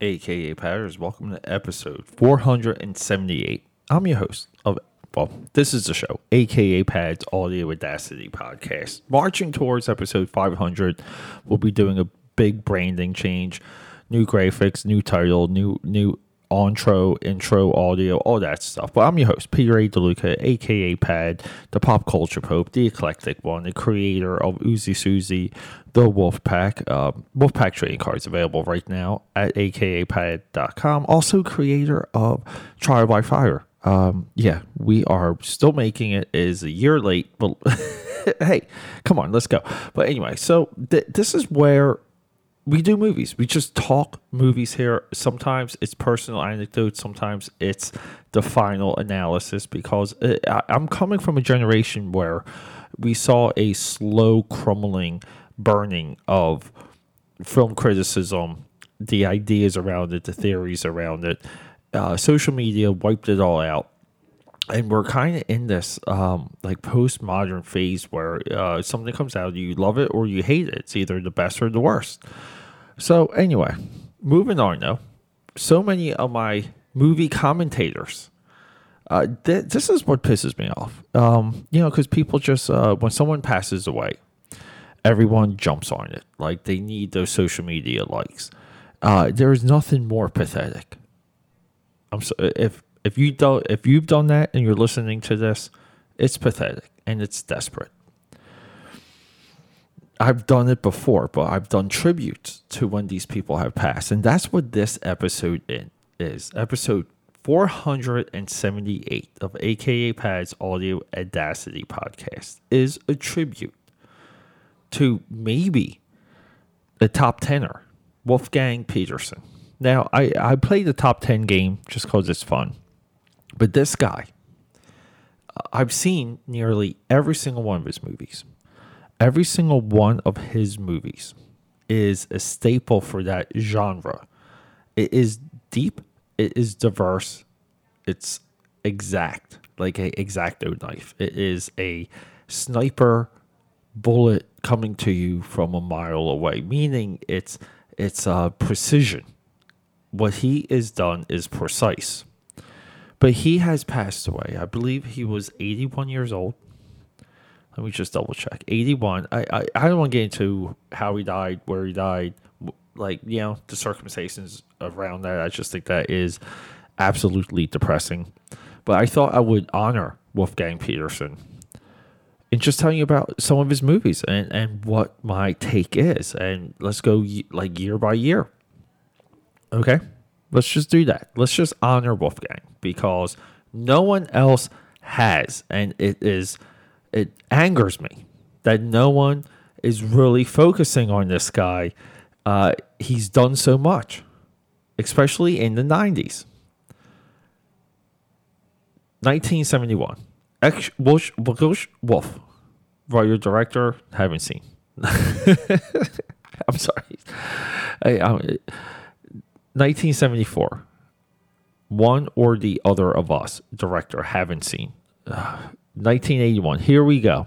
aka Patters. Welcome to episode 478. I'm your host of well, this is the show, aka Pads Audio Audacity Podcast. Marching towards episode 500, we'll be doing a big branding change, new graphics, new title, new new intro, intro audio, all that stuff. But I'm your host, Peter A. DeLuca, aka Pad, the pop culture pope, the eclectic one, the creator of Uzi Susie, the Wolfpack. Uh, Wolfpack trading cards available right now at akapad.com. Also, creator of Trial by Fire. Um, yeah, we are still making it. it is a year late, but hey, come on, let's go. But anyway, so th- this is where we do movies. We just talk movies here. Sometimes it's personal anecdotes. Sometimes it's the final analysis because it, I, I'm coming from a generation where we saw a slow crumbling, burning of film criticism, the ideas around it, the theories around it. Uh, social media wiped it all out and we're kind of in this um, like postmodern phase where uh, something comes out, you love it or you hate it. It's either the best or the worst. So anyway, moving on though. So many of my movie commentators. Uh, th- this is what pisses me off. Um, you know, because people just uh, when someone passes away, everyone jumps on it. Like they need those social media likes. Uh, there is nothing more pathetic. I'm so if if you don't if you've done that and you're listening to this, it's pathetic and it's desperate. I've done it before, but I've done tributes to when these people have passed. And that's what this episode is. Episode 478 of AKA Pad's Audio Audacity podcast is a tribute to maybe the top tenor, Wolfgang Petersen. Now, I, I play the top 10 game just because it's fun. But this guy, uh, I've seen nearly every single one of his movies every single one of his movies is a staple for that genre. It is deep, it is diverse, it's exact, like a exacto knife. It is a sniper bullet coming to you from a mile away, meaning it's it's uh, precision. What he is done is precise. But he has passed away. I believe he was 81 years old. Let me just double check. 81. I, I, I don't want to get into how he died, where he died, like, you know, the circumstances around that. I just think that is absolutely depressing. But I thought I would honor Wolfgang Petersen and just telling you about some of his movies and, and what my take is. And let's go like year by year. Okay? Let's just do that. Let's just honor Wolfgang because no one else has. And it is it angers me that no one is really focusing on this guy. Uh, he's done so much, especially in the 90s. 1971. Ex- Wolf, writer director, haven't seen. I'm sorry. I, 1974. One or the other of us, director, haven't seen. Uh, 1981. Here we go.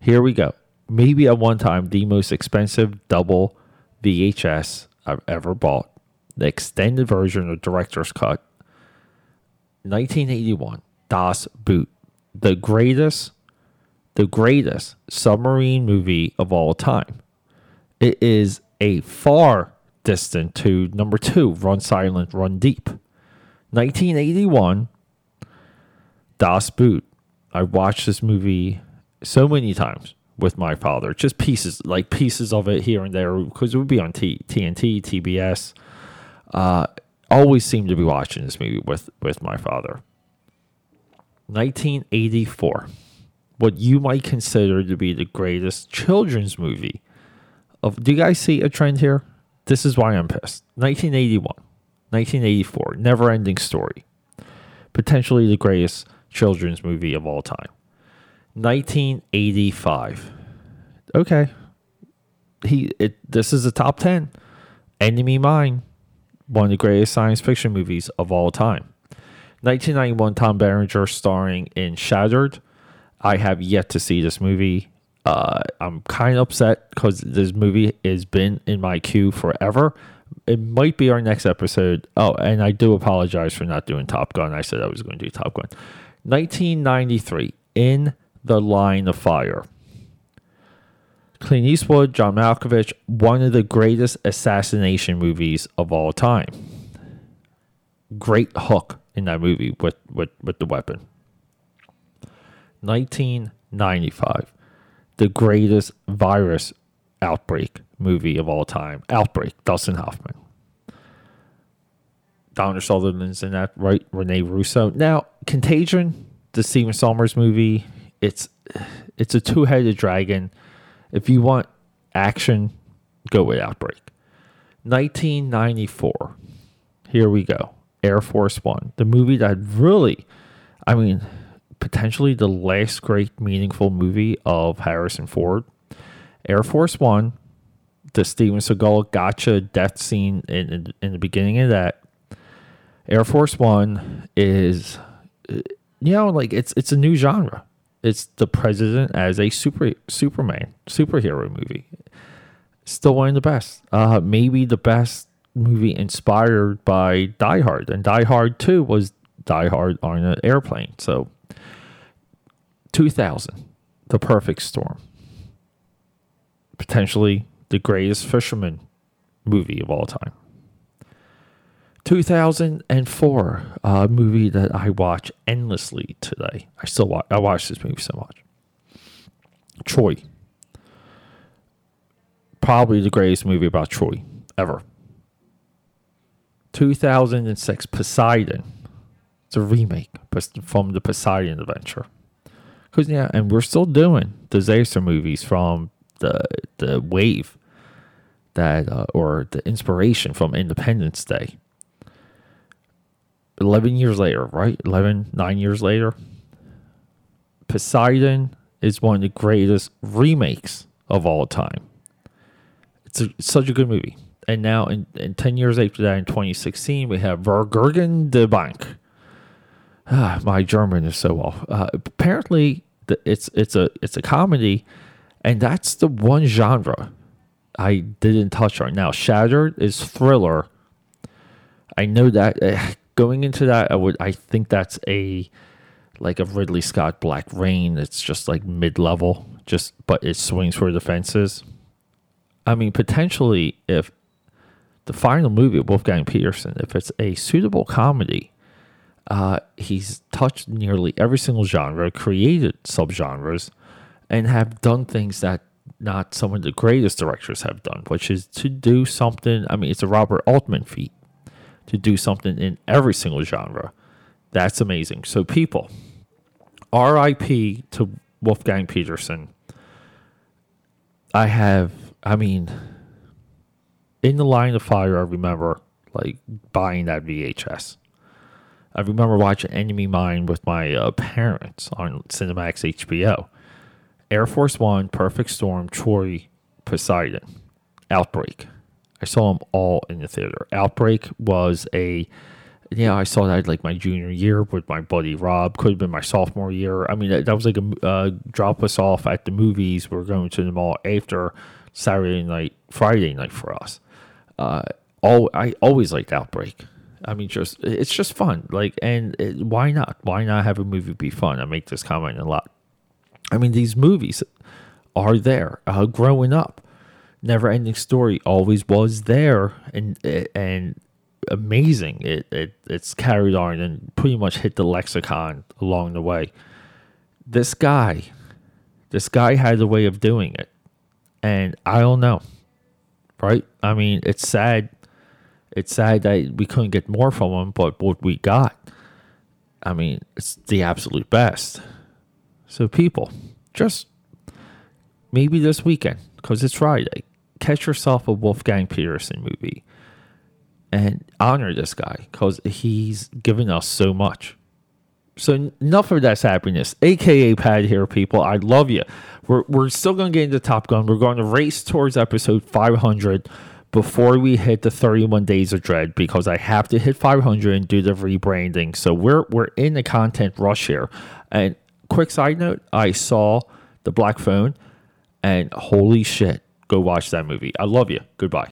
Here we go. Maybe at one time the most expensive double VHS I've ever bought. The extended version of Director's Cut. 1981. Das Boot. The greatest, the greatest submarine movie of all time. It is a far distant to number two, Run Silent, Run Deep. 1981. Das Boot. I watched this movie so many times with my father, just pieces, like pieces of it here and there, because it would be on T- TNT, TBS. Uh, always seemed to be watching this movie with with my father. 1984, what you might consider to be the greatest children's movie of. Do you guys see a trend here? This is why I'm pissed. 1981, 1984, Never Ending Story, potentially the greatest children's movie of all time. 1985. Okay. He it this is a top 10. Enemy Mine, one of the greatest science fiction movies of all time. 1991 Tom Berenger starring in Shattered. I have yet to see this movie. Uh, I'm kind of upset because this movie has been in my queue forever, It might be our next episode. Oh, and I do apologize for not doing Top Gun. I said I was going to do Top Gun. 1993, In the Line of Fire. Clint Eastwood, John Malkovich, one of the greatest assassination movies of all time. Great hook in that movie with, with, with the weapon. 1995, the greatest virus outbreak movie of all time. Outbreak, Dustin Hoffman. Donald Sutherland's in that, right? Rene Russo. Now, Contagion, the Steven Sommers movie, it's it's a two-headed dragon. If you want action, go with Outbreak. 1994. Here we go. Air Force One, the movie that really, I mean, potentially the last great meaningful movie of Harrison Ford. Air Force One, the Steven Seagal gotcha death scene in, in, in the beginning of that. Air Force One is, you know, like it's it's a new genre. It's the president as a super Superman superhero movie. Still one of the best. Uh, maybe the best movie inspired by Die Hard, and Die Hard Two was Die Hard on an airplane. So, 2000, The Perfect Storm, potentially the greatest fisherman movie of all time. 2004, a movie that I watch endlessly today. I still watch. I watch this movie so much. Troy. Probably the greatest movie about Troy ever. 2006, Poseidon. It's a remake from the Poseidon Adventure. Cause yeah, and we're still doing the disaster movies from the the wave that uh, or the inspiration from Independence Day. 11 years later, right? 11, 9 years later. Poseidon is one of the greatest remakes of all time. It's, a, it's such a good movie. And now, in, in 10 years after that, in 2016, we have Vergurgen de Bank. Ah, my German is so off. Uh, apparently, the, it's it's a it's a comedy, and that's the one genre I didn't touch on. Now, Shattered is thriller. I know that uh, going into that, I would I think that's a like a Ridley Scott Black Rain. It's just like mid level, just but it swings for the fences. I mean, potentially, if the final movie of Wolfgang Petersen, if it's a suitable comedy, uh, he's touched nearly every single genre, created subgenres, and have done things that not some of the greatest directors have done, which is to do something. I mean, it's a Robert Altman feat to do something in every single genre. That's amazing. So, people, RIP to Wolfgang Petersen. I have, I mean, in the line of fire, I remember like buying that VHS. I remember watching Enemy Mine with my uh, parents on Cinemax HBO. Air Force One, Perfect Storm, Troy, Poseidon, Outbreak. I saw them all in the theater. Outbreak was a yeah, I saw that like my junior year with my buddy Rob. Could have been my sophomore year. I mean, that, that was like a uh, drop us off at the movies. We are going to the mall after Saturday night, Friday night for us. Uh, all I always liked Outbreak. I mean, just it's just fun. Like, and it, why not? Why not have a movie be fun? I make this comment a lot. I mean, these movies are there. Uh, growing up, never ending story always was there, and and amazing. It, it it's carried on and pretty much hit the lexicon along the way. This guy, this guy had a way of doing it, and I don't know, right? I mean, it's sad. It's sad that we couldn't get more from him, but what we got, I mean, it's the absolute best. So, people, just maybe this weekend, because it's Friday, catch yourself a Wolfgang Petersen movie and honor this guy because he's given us so much. So enough of that happiness, aka Pad here, people. I love you. We're we're still going to get into Top Gun. We're going to race towards episode 500 before we hit the 31 days of dread because I have to hit 500 and do the rebranding. So we're we're in the content rush here. And quick side note, I saw the Black Phone, and holy shit, go watch that movie. I love you. Goodbye.